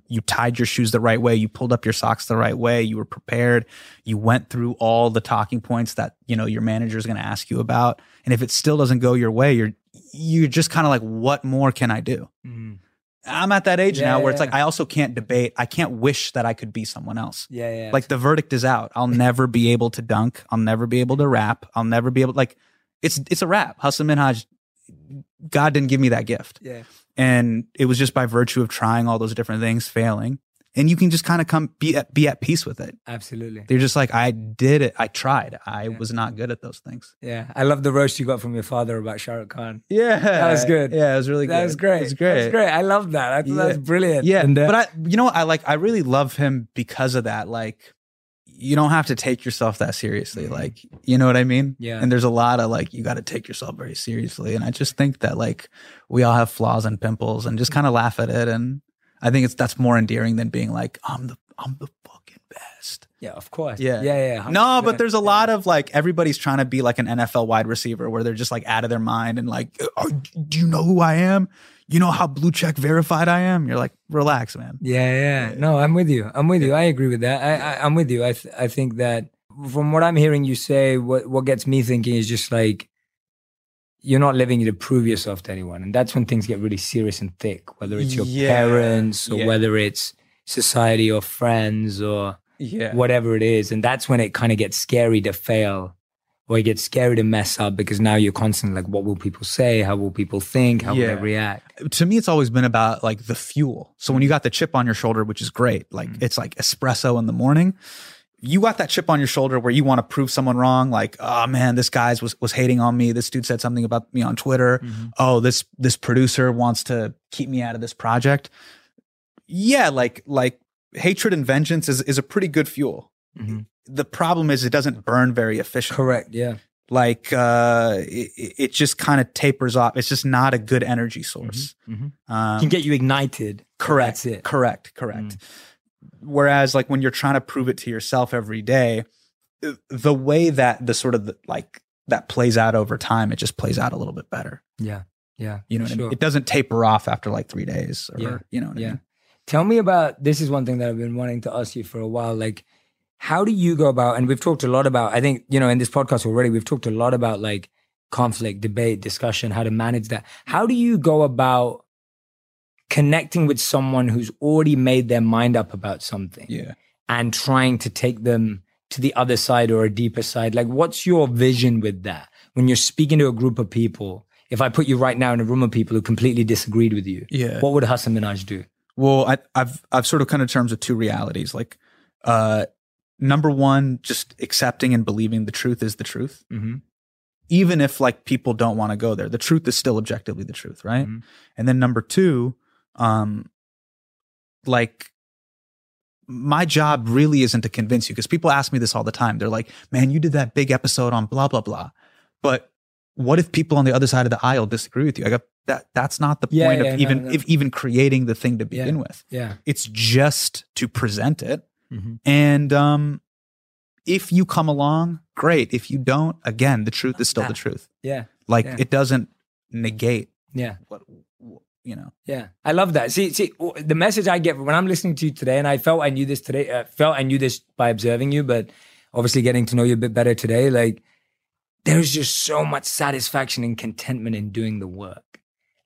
you tied your shoes the right way, you pulled up your socks the right way, you were prepared, you went through all the talking points that you know your manager is going to ask you about, and if it still doesn't go your way, you're you're just kind of like, what more can I do? Mm-hmm. I'm at that age Yeah, now where it's yeah. like I also can't debate. I can't wish that I could be someone else. Yeah, yeah. Like the verdict is out. I'll never be able to dunk. I'll never be able to rap. I'll never be able like it's it's a rap. Hasan Minhaj, God didn't give me that gift. yeah. And it was just by virtue of trying all those different things, failing. And you can just kind of come be at be at peace with it. Absolutely. They're just like, I did it. I tried. I was not good at those things. Yeah. I love the roast you got from your father about Shah Rukh Khan. Yeah. That was good. Yeah, it was really good. That was great. It was great. That's great. I love that. I thought that was brilliant. Yeah, And, uh, but I, you know what? I like. I really love him because of that. Like, you don't have to take yourself that seriously. Like, you know what I mean? Mm-hmm. Yeah. And there's a lot of like, you got to take yourself very seriously. And I just think that like we all have flaws and pimples, and just kind of laugh at it. And I think it's that's more endearing than being like, I'm the I'm the fucking best. yeah, of course. Yeah. Yeah, yeah. No, 100%. but there's a lot of like everybody's trying to be like an NFL wide receiver where they're just like out of their mind and like, oh, do you know who I am? You know how blue check verified I am? You're like, relax, man. Yeah, yeah. No, I'm with you. I'm with you. I agree with that. I, I I'm with you. I th- I think that from what I'm hearing you say, what what gets me thinking is just like you're not living to prove yourself to anyone, and that's when things get really serious and thick. Whether it's your Yeah. parents or Yeah. whether it's society or friends or Yeah. whatever it is, and that's when it kind of gets scary to fail. Or it gets scary to mess up because now you're constantly like, what will people say? How will people think? How will they react? to me it's always been about like the fuel so when you mm-hmm. got the chip on your shoulder which is great like mm-hmm. it's like espresso in the morning you got that chip on your shoulder where you want to prove someone wrong like oh man this guy's was was hating on me this dude said something about me on twitter oh this this producer wants to keep me out of this project yeah like like hatred and vengeance is is a pretty good fuel Mhm. the problem is it doesn't burn very efficient Correct. Yeah. like uh it, it just kind of tapers off it's just not a good energy source Mhm. um, Can get you ignited. Correct. That's it. Mm. Correct. Correct. Whereas, like when you're trying to prove it to yourself every day, the way that the sort of the, like that plays out over time, it just plays out a little bit better. Yeah. Yeah. You know, what I mean? it doesn't taper off after like three days, or Yeah. you know, what I Yeah. mean? Tell me about this is one thing that I've been wanting to ask you for a while. Like, how do you go about, and we've talked a lot about, I think, you know, in this podcast already, we've talked a lot about like conflict, debate, discussion, how to manage that. How do you go about connecting with someone who's already made their mind up about something Yeah. and trying to take them to the other side or a deeper side? Like, what's your vision with that when you're speaking to a group of people? If I put you right now in a room of people who completely disagreed with you, Yeah. what would Hasan Minhaj do? Well, I, I've I've sort of come to terms with two realities. Like, uh, number one, just accepting and believing the truth is the truth, Mm-hmm. even if like people don't want to go there. The truth is still objectively the truth, right? Mhm. And then number two, um, like my job really isn't to convince you because people ask me this all the time. They're like, "Man, you did that big episode on blah blah blah," but what if people on the other side of the aisle disagree with you? I got that that's not the Yeah, point yeah, of no, even no. if even creating the thing to begin Yeah. with. Yeah. It's just to present it, Mhm. and um, if you come along, great. If you don't, again, the truth is still the truth. Yeah. Like Yeah. it doesn't negate Yeah. what you know. Yeah. I love that. See, see, the message I get when I'm listening to you today, and I felt I knew this today, uh, felt I knew this by observing you, but obviously getting to know you a bit better today, like there's just so much satisfaction and contentment in doing the work.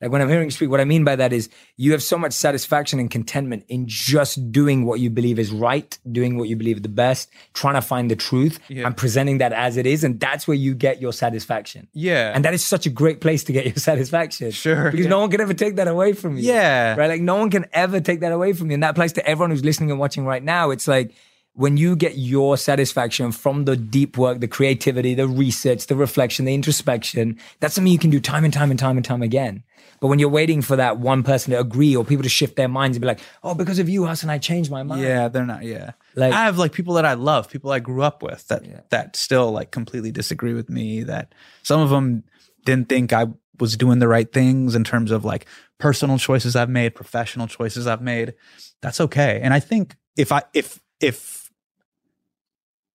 Like when I'm hearing you speak, what I mean by that is you have so much satisfaction and contentment in just doing what you believe is right, doing what you believe the best, trying to find the truth Yeah. and presenting that as it is. And that's where you get your satisfaction. Yeah. And that is such a great place to get your satisfaction. Sure, Because yeah. no one can ever take that away from you. Yeah. Right? Like no one can ever take that away from you. And that applies to everyone who's listening and watching right now. It's like when you get your satisfaction from the deep work, the creativity, the research, the reflection, the introspection, that's something you can do time and time and time and time again. But when you're waiting for that one person to agree or people to shift their minds and be like, oh, because of you, Hasan, I changed my mind. Yeah, they're not. Yeah, Like- I have like people that I love, people I grew up with that that still like completely disagree with me. That some of them didn't think I was doing the right things in terms of like personal choices I've made, professional choices I've made. That's okay. And I think if I if if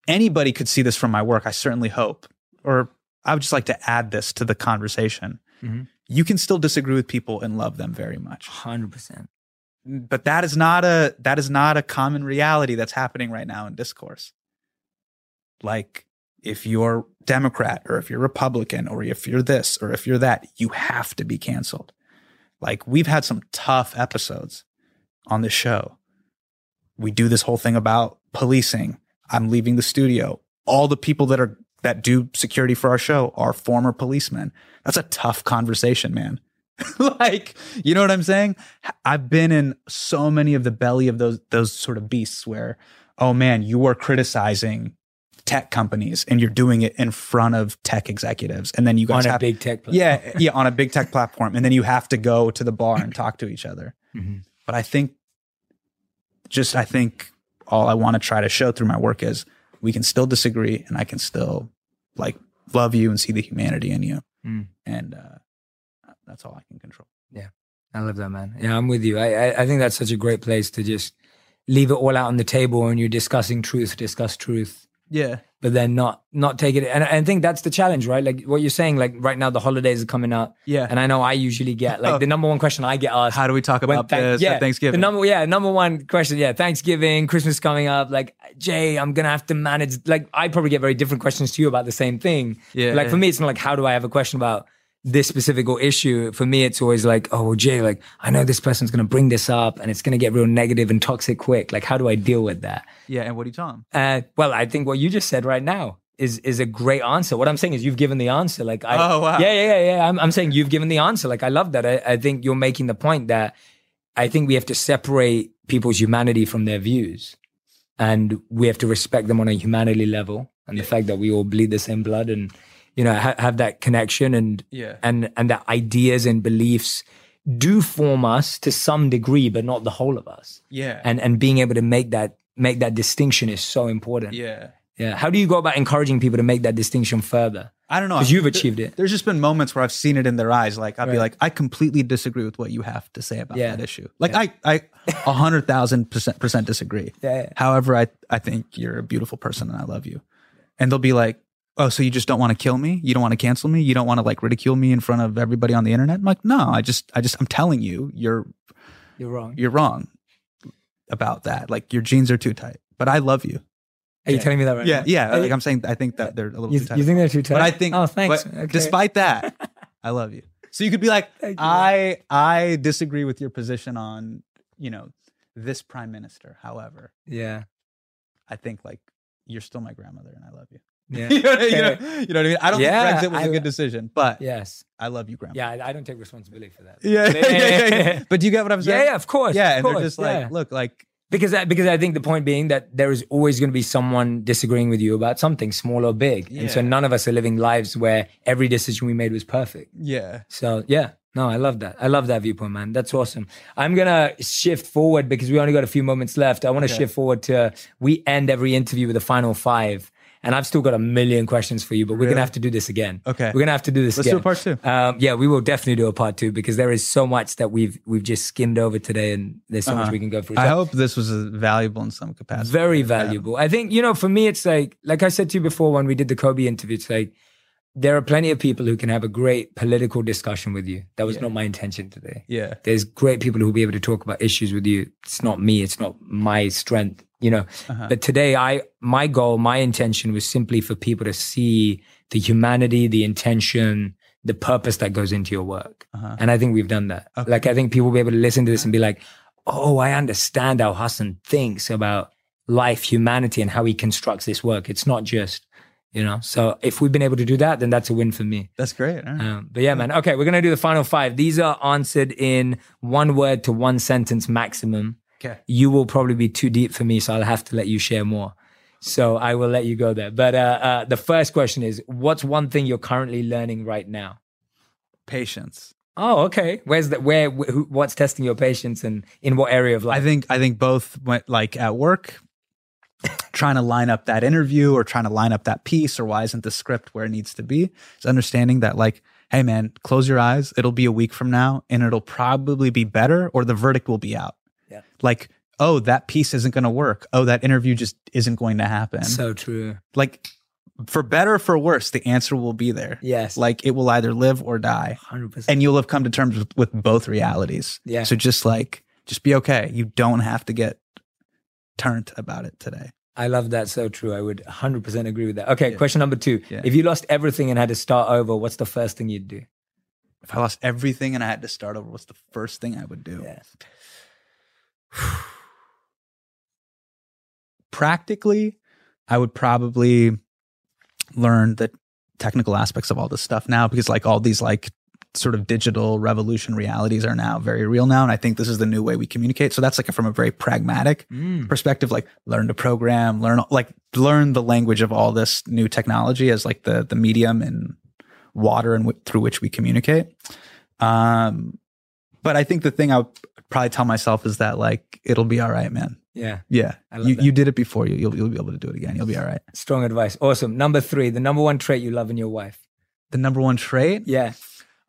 anybody could see this from my work, I certainly hope, or I would just like to add this to the conversation. Mhm. You can still disagree with people and love them very much Hundred percent. but that is not a that is not a common reality that's happening right now in discourse like if you're democrat or if you're republican or if you're this or if you're that you have to be canceled like we've had some tough episodes on this show we do this whole thing about policing i'm leaving the studio all the people that are that do security for our show are former policemen that's a tough conversation man like you know what i'm saying i've been in so many of the belly of those those sort of beasts where oh man you are criticizing tech companies and you're doing it in front of tech executives and then you guys On a have big tech. platform. yeah yeah on a big tech platform and then you have to go to the bar and talk to each other Mhm. but i think just i think all i want to try to show through my work is we can still disagree and i can still like love you and see the humanity in you Mm. and uh that's all i can control Yeah. I love that, man. Yeah, I'm with you. I, I I think that's such a great place to just leave it all out on the table when you're discussing truth, discuss truth, yeah but then not not take it. And I think that's the challenge, right? Like what you're saying. Like right now, the holidays are coming up, yeah and I know I usually get like Oh. the number one question I get asked. how do we talk when about thank- this yeah, thanksgiving The number, yeah, number one question, yeah, Thanksgiving, Christmas coming up. Like, Jay, I'm gonna have to manage. Like, I probably get very different questions to you about the same thing. Yeah, Like yeah. for me, it's not like how do I have a question about this specific or issue. For me, it's always like, oh, well, Jay, like I know this person's gonna bring this up, and it's gonna get real negative and toxic quick. Like, how do I deal with that? yeah and what do you tell them Uh, well, I think what you just said right now is is a great answer. What I'm saying is you've given the answer. Like, I, Oh, wow. yeah, yeah, yeah, yeah. I'm, I'm saying you've given the answer. Like, I love that. I, I think you're making the point that I think we have to separate people's humanity from their views, and we have to respect them on a humanity level, and the fact that we all bleed the same blood, and you know, ha- have that connection, and Yeah. and and that ideas and beliefs do form us to some degree, but not the whole of us. yeah And and being able to make that make that distinction is so important. yeah Yeah. How do you go about encouraging people to make that distinction further? I don't know because you've There- achieved it. There's just been moments where I've seen it in their eyes. Like I'll be like, I completely disagree with what you have to say about Yeah. that issue. Like I, I, a hundred thousand percent percent disagree. Yeah, yeah. However, I, I think you're a beautiful person and I love you. And they'll be like, oh, so you just don't want to kill me? You don't want to cancel me? You don't want to like ridicule me in front of everybody on the internet? I'm like, no, I just, I just, I'm telling you, you're, You're wrong. you're wrong about that. Like your jeans are too tight. But I love you. Are you telling me that right Yeah, now? yeah. Are Like you- I'm saying, I think that they're a little you, too tight. you think they're too tight? But I think, Oh, thanks. but Okay. despite that, I love you. So you could be like, you. I, I disagree with your position on, you know, this prime minister. However, yeah, I think like you're still my grandmother and I love you. Yeah, you, know, you know- you know what I mean? I don't Yeah, think Brexit was I- a good decision, but yes, I love you, grandma. yeah. I, don't take responsibility for that. Yeah, yeah, yeah. But do you get what I'm saying? yeah, yeah of course. Yeah, of and course, they're just like, look, like, because I, because I think the point being that there is always going to be someone disagreeing with you about something small or big, and so none of us are living lives where every decision we made was perfect. yeah, So yeah, no, I love that. I love that viewpoint, man. That's awesome. I'm gonna shift forward because we only got a few moments left. I want to shift forward to we end every interview with a final five. And I've still got a million questions for you, but we're gonna have to do this again. Okay. we're gonna have to do this Let's again. do a part two. Um, yeah, we will definitely do a part two because there is so much that we've we've just skimmed over today, and there's so much we can go through. Uh-huh. I hope this was valuable in some capacity. very valuable. I think, you know, for me, it's like, like I said to you before when we did the Kobe interview, it's like, there are plenty of people who can have a great political discussion with you. That was not my intention today. Yeah. There's great people who will be able to talk about issues with you. It's not me. It's not my strength, you know. Uh-huh. But today, I, my goal, my intention was simply for people to see the humanity, the intention, the purpose that goes into your work. Uh-huh. And I think we've done that. Like, I think people will be able to listen to this and be like, oh, I understand how Hasan thinks about life, humanity, and how he constructs this work. It's not just, you know. So if we've been able to do that, then that's a win for me. That's great. Right. Um, but yeah, man. Okay, we're gonna do the final five. These are answered in one word to one sentence maximum. Okay. You will probably be too deep for me, so I'll have to let you share more. So I will let you go there. But uh, uh, the first question is, what's one thing you're currently learning right now? Patience. Oh, okay. Where's the where? Wh- what's testing your patience and in what area of life? I think I think both went like at work. Trying to line up that interview or trying to line up that piece or why isn't the script where it needs to be. It's understanding that like, hey man, close your eyes. It'll be a week from now and it'll probably be better or the verdict will be out. Yeah. Like, oh, that piece isn't going to work. Oh, that interview just isn't going to happen. So true. like for better or for worse, the answer will be there. Yes. Like it will either live or die. 100%. And you'll have come to terms with, with both realities. Yeah. So just like, just be okay. You don't have to get turned about it today. I love that. So true. I would 100% agree with that. Okay, Yeah. question number two. Yeah. If you lost everything and had to start over, what's the first thing you'd do? If I lost everything and I had to start over, what's the first thing I would do? Yeah. Practically, I would probably learn the technical aspects of all this stuff now because like all these like sort of digital revolution realities are now very real now and i think this is the new way we communicate so that's like from a very pragmatic Mm. perspective like learn to program learn like learn the language of all this new technology as like the the medium and water and w- through which we communicate um but i think the thing i would probably tell myself is that like it'll be all right man Yeah. yeah you, that. you did it before you you'll, you'll be able to do it again you'll be all right Strong advice. Awesome. Number three, the number one trait you love in your wife. the number one trait Yeah.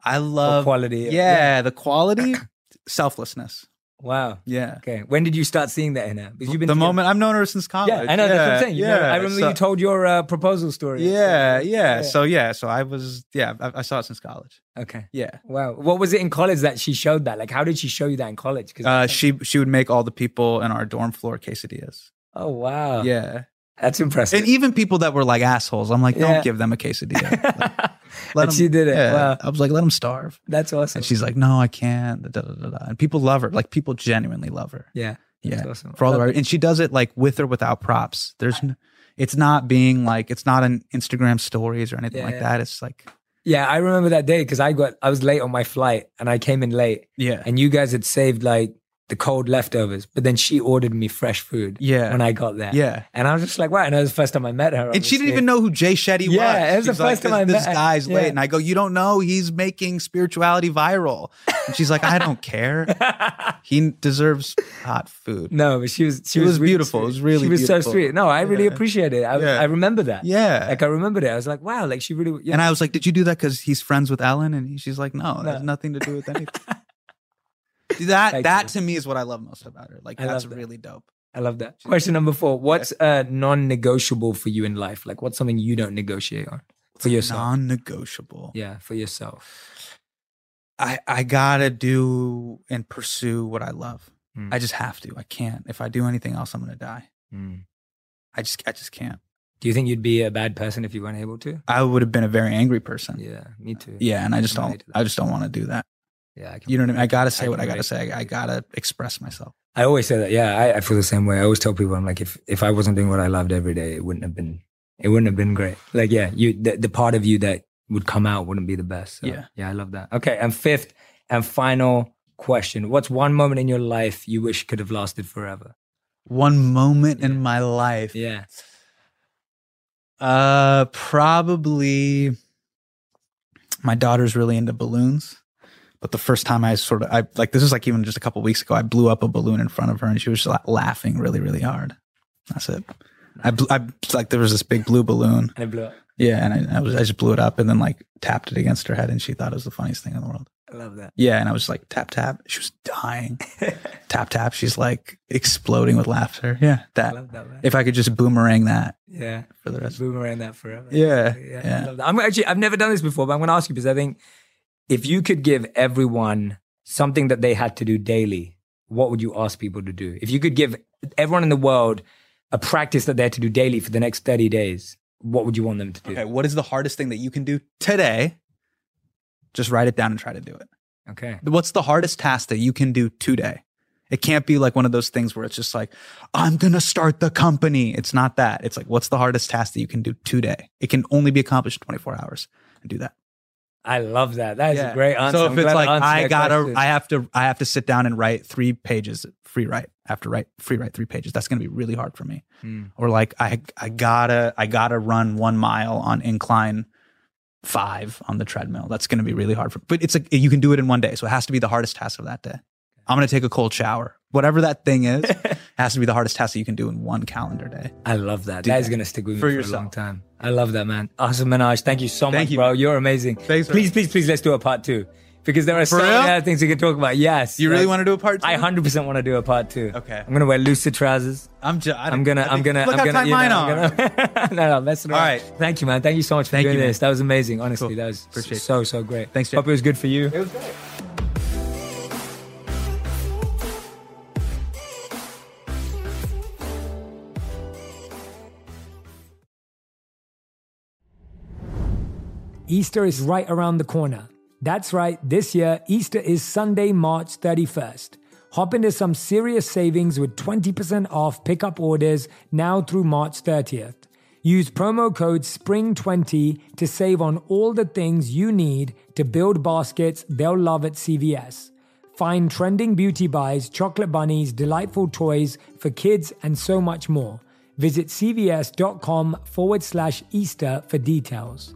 I Or love quality. yeah, the quality selflessness Wow. yeah Okay. When did you start seeing that in her? Because you've been the together- moment i've known her since college Yeah, I know. that's what I'm saying. You yeah, never- I remember so- you told your uh, proposal story. yeah, So, yeah so yeah so i was yeah I, I saw it since college Okay. yeah Wow. What was it in college that she showed that? Like, how did she show you that in college? 'Cause- uh, she she would make all the people in our dorm floor quesadillas oh wow. yeah That's impressive. and even people that were like assholes i'm like don't Yeah. give them a quesadilla Like, And she did it. yeah. Wow. i was like let him starve That's awesome. and she's like no i can't da, da, da, and people love her like people genuinely love her yeah. yeah awesome. for all the right and she does it like with or without props there's n- it's not being like it's not an instagram stories or anything Yeah, like yeah. that it's like Yeah, I remember that day because I got I was late on my flight and I came in late yeah and you guys had saved like the cold leftovers, but then she ordered me fresh food. Yeah. When I got there. Yeah. And I was just like, wow. And that was the first time I met her. and she didn't even know who Jay Shetty was. Yeah, it was the She's like, first time this, I met her. guy's Yeah. late, and I go, "You don't know? He's making spirituality viral." And she's like, "I don't care. he deserves hot food." No, but she was she It was, was really beautiful. It was really she was beautiful. so sweet. No, I really Yeah. appreciate it. I, Yeah. I remember that. Yeah. Like I remembered it. I was like, wow, like she really yeah. And I was like, "Did you do that because he's friends with Ellen?" And she's like, "No, that has nothing to do with anything." that that you. to me is what I love most about her. Like I that's that. really dope. I love that. Question number four. What's uh non-negotiable for you in life? Like what's something you don't negotiate on for yourself? Non-negotiable. yeah, for yourself. I I gotta do and pursue what I love. Mm. I just have to. I can't. If I do anything else, I'm gonna die. Mm. I just I just can't. Do you think you'd be a bad person if you weren't able to? I would have been a very angry person. Yeah, me too. Yeah, and I just don't. relate to that. I just don't want to do that. Yeah, I can You know what I mean? I gotta say I what I gotta say. I, I gotta express myself. I always say that. Yeah, I, I feel the same way. I always tell people, I'm like, if if I wasn't doing what I loved every day, it wouldn't have been, it wouldn't have been great. Like, yeah, you the, the part of you that would come out wouldn't be the best. So, Yeah. yeah, I love that. Okay, and fifth and final question: What's one moment in your life you wish could have lasted forever? One moment Yeah. in my life. Yeah, Uh, probably. My daughter's really into balloons, but the first time I sort of, I like this is like even just a couple weeks ago, I blew up a balloon in front of her, and she was just like laughing really, really hard. That's it. I, bl- I like there was this big blue balloon, and it blew up. yeah, and I, I was I just blew it up and then like tapped it against her head, and she thought it was the funniest thing in the world. I love that. Yeah, and I was like tap tap. She was dying. tap tap. She's like exploding with laughter. Yeah, I that. love that. If I could just boomerang that yeah, for the rest. boomerang that forever. Yeah, yeah. yeah. I love that. I'm actually I've never done this before, but I'm going to ask you because I think if you could give everyone something that they had to do daily, what would you ask people to do? If you could give everyone in the world a practice that they had to do daily for the next 30 days, what would you want them to do? Okay, what is the hardest thing that you can do today? Just write it down and try to do it. Okay. What's the hardest task that you can do today? It can't be like one of those things where it's just like, I'm going to start the company. It's not that. It's like, what's the hardest task that you can do today? It can only be accomplished in 24 hours and do that. I love that. That is Yeah. a great answer. So I'm if it's like, I gotta, question. I have to, I have to sit down and write three pages, free write, after write, free write three pages. That's going to be really hard for me. Hmm. Or like, I, I gotta, I gotta run one mile on incline five on the treadmill. That's going to be really hard for, me. but it's like, you can do it in one day. So it has to be the hardest task of that day. I'm going to take a cold shower. Whatever that thing is has to be the hardest task that you can do in one calendar day. I love that. That is going to stick with me For for, a long time. I love that, man. Awesome, Minhaj. Thank you so Thank much, you. bro. You're amazing. Thanks, please, please, please, let's do a part two because there are so real? many other things we can talk about. Yes. You really like, want to do a part two? I 100% want to do a part two. Okay. I'm going to wear looser trousers. I'm just. I'm gonna, I'm gonna, Look I'm how gonna, tight you know, mine I'm are. gonna- no, no, messing around. All right. Thank you, man. Thank you so much for Thank doing you, man. this. That was amazing. Honestly, Cool. that was Appreciate it. so, so great. Thanks, Jay. Hope it was good for you. It was great. Easter is right around the corner. That's right, this year, Easter is Sunday, March 31st. Hop into some serious savings with 20% off pickup orders now through March 30th. Use promo code SPRING20 to save on all the things you need to build baskets they'll love at CVS. Find trending beauty buys, chocolate bunnies, delightful toys for kids, and so much more. Visit cvs.com forward slash Easter for details.